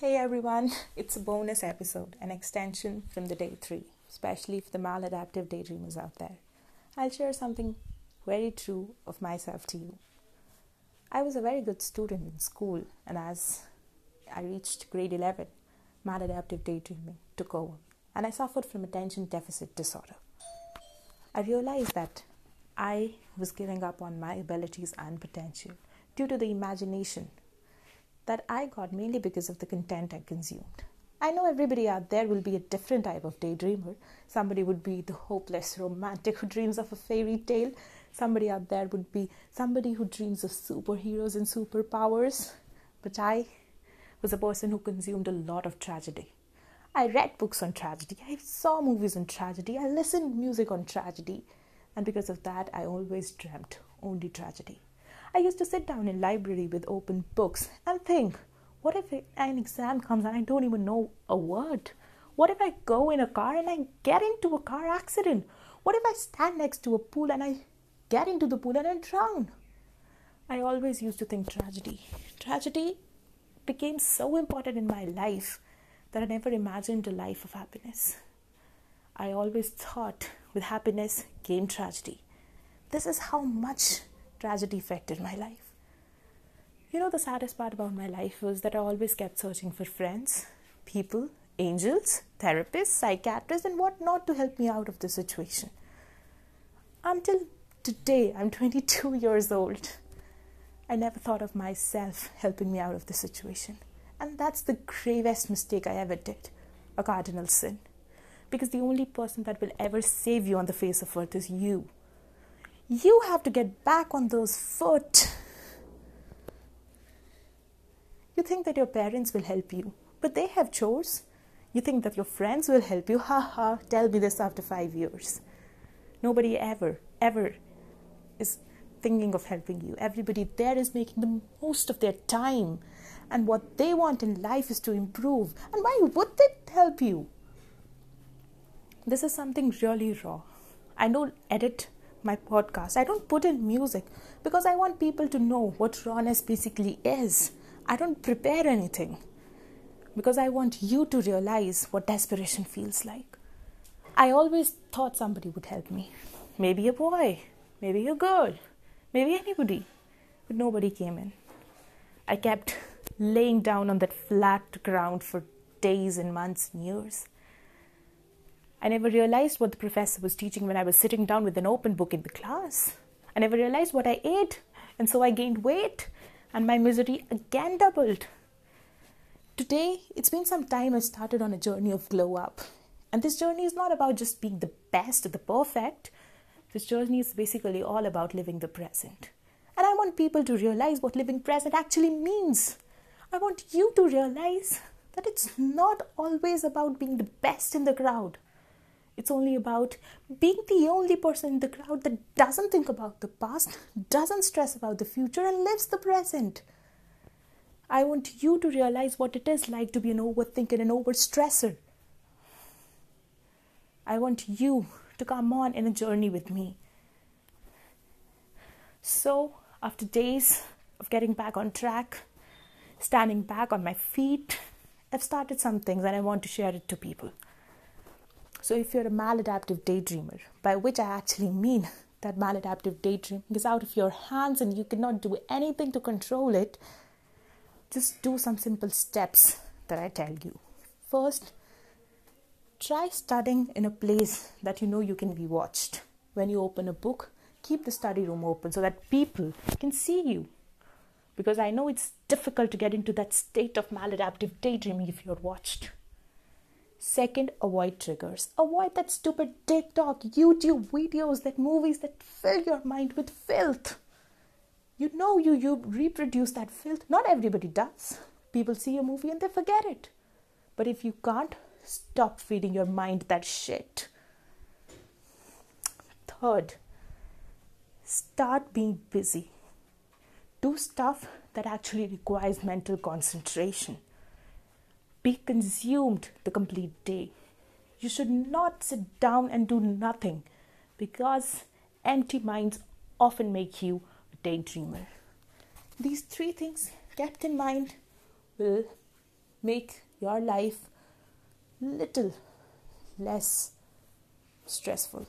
Hey everyone, it's a bonus episode, an extension from the day three, especially for the maladaptive daydreamers out there. I'll share something very true of myself to you. I was a very good student in school, and as I reached grade 11, maladaptive daydreaming took over, and I suffered from attention deficit disorder. I realized that I was giving up on my abilities and potential due to the imagination that I got mainly because of the content I consumed. I know everybody out there will be a different type of daydreamer. Somebody would be the hopeless romantic who dreams of a fairy tale. Somebody out there would be somebody who dreams of superheroes and superpowers. But I was a person who consumed a lot of tragedy. I read books on tragedy. I saw movies on tragedy. I listened music on tragedy. And because of that, I always dreamt only tragedy. I used to sit down in library with open books and think, what if an exam comes and I don't even know a word? What if I go in a car and I get into a car accident? What if I stand next to a pool and I get into the pool and I drown? I always used to think tragedy. Tragedy became so important in my life that I never imagined a life of happiness. I always thought with happiness came tragedy. This is how much tragedy affected my life. You know, the saddest part about my life was that I always kept searching for friends, people, angels, therapists, psychiatrists, and whatnot to help me out of the situation. Until today, I'm 22 years old. I never thought of myself helping me out of the situation. And that's the gravest mistake I ever did a cardinal sin. Because the only person that will ever save you on the face of earth is you you have to get back on those foot. You think that your parents will help you, but they have chores. You think that your friends will help you. Ha ha, tell me this after five years. Nobody ever, ever is thinking of helping you. Everybody there is making the most of their time. And what they want in life is to improve. And why would they help you? This is something really raw. I don't edit my podcast. I don't put in music because I want people to know what rawness basically is. I don't prepare anything because I want you to realize what desperation feels like. I always thought somebody would help me. Maybe a boy, maybe a girl, maybe anybody. But nobody came in. I kept laying down on that flat ground for days and months and years. I never realized what the professor was teaching when I was sitting down with an open book in the class. I never realized what I ate, and so I gained weight, and my misery again doubled. Today, it's been some time I started on a journey of glow up. And this journey is not about just being the best, the perfect. This journey is basically all about living the present. And I want people to realize what living present actually means. I want you to realize that it's not always about being the best in the crowd. It's only about being the only person in the crowd that doesn't think about the past, doesn't stress about the future, and lives the present. I want you to realize what it is like to be an overthinker and overstressor. I want you to come on in a journey with me. So, after days of getting back on track, standing back on my feet, I've started some things and I want to share it to people. So, if you're a maladaptive daydreamer, by which I actually mean that maladaptive daydreaming is out of your hands and you cannot do anything to control it, just do some simple steps that I tell you. First, try studying in a place that you know you can be watched. When you open a book, keep the study room open so that people can see you. Because I know it's difficult to get into that state of maladaptive daydreaming if you're watched. Second, avoid triggers. Avoid that stupid TikTok, YouTube videos, that movies that fill your mind with filth. You know you you reproduce that filth. Not everybody does. People see a movie and they forget it. But if you can't, stop feeding your mind that shit. Third, start being busy. Do stuff that actually requires mental concentration be consumed the complete day. You should not sit down and do nothing because empty minds often make you a daydreamer. These three things kept in mind will make your life little less stressful.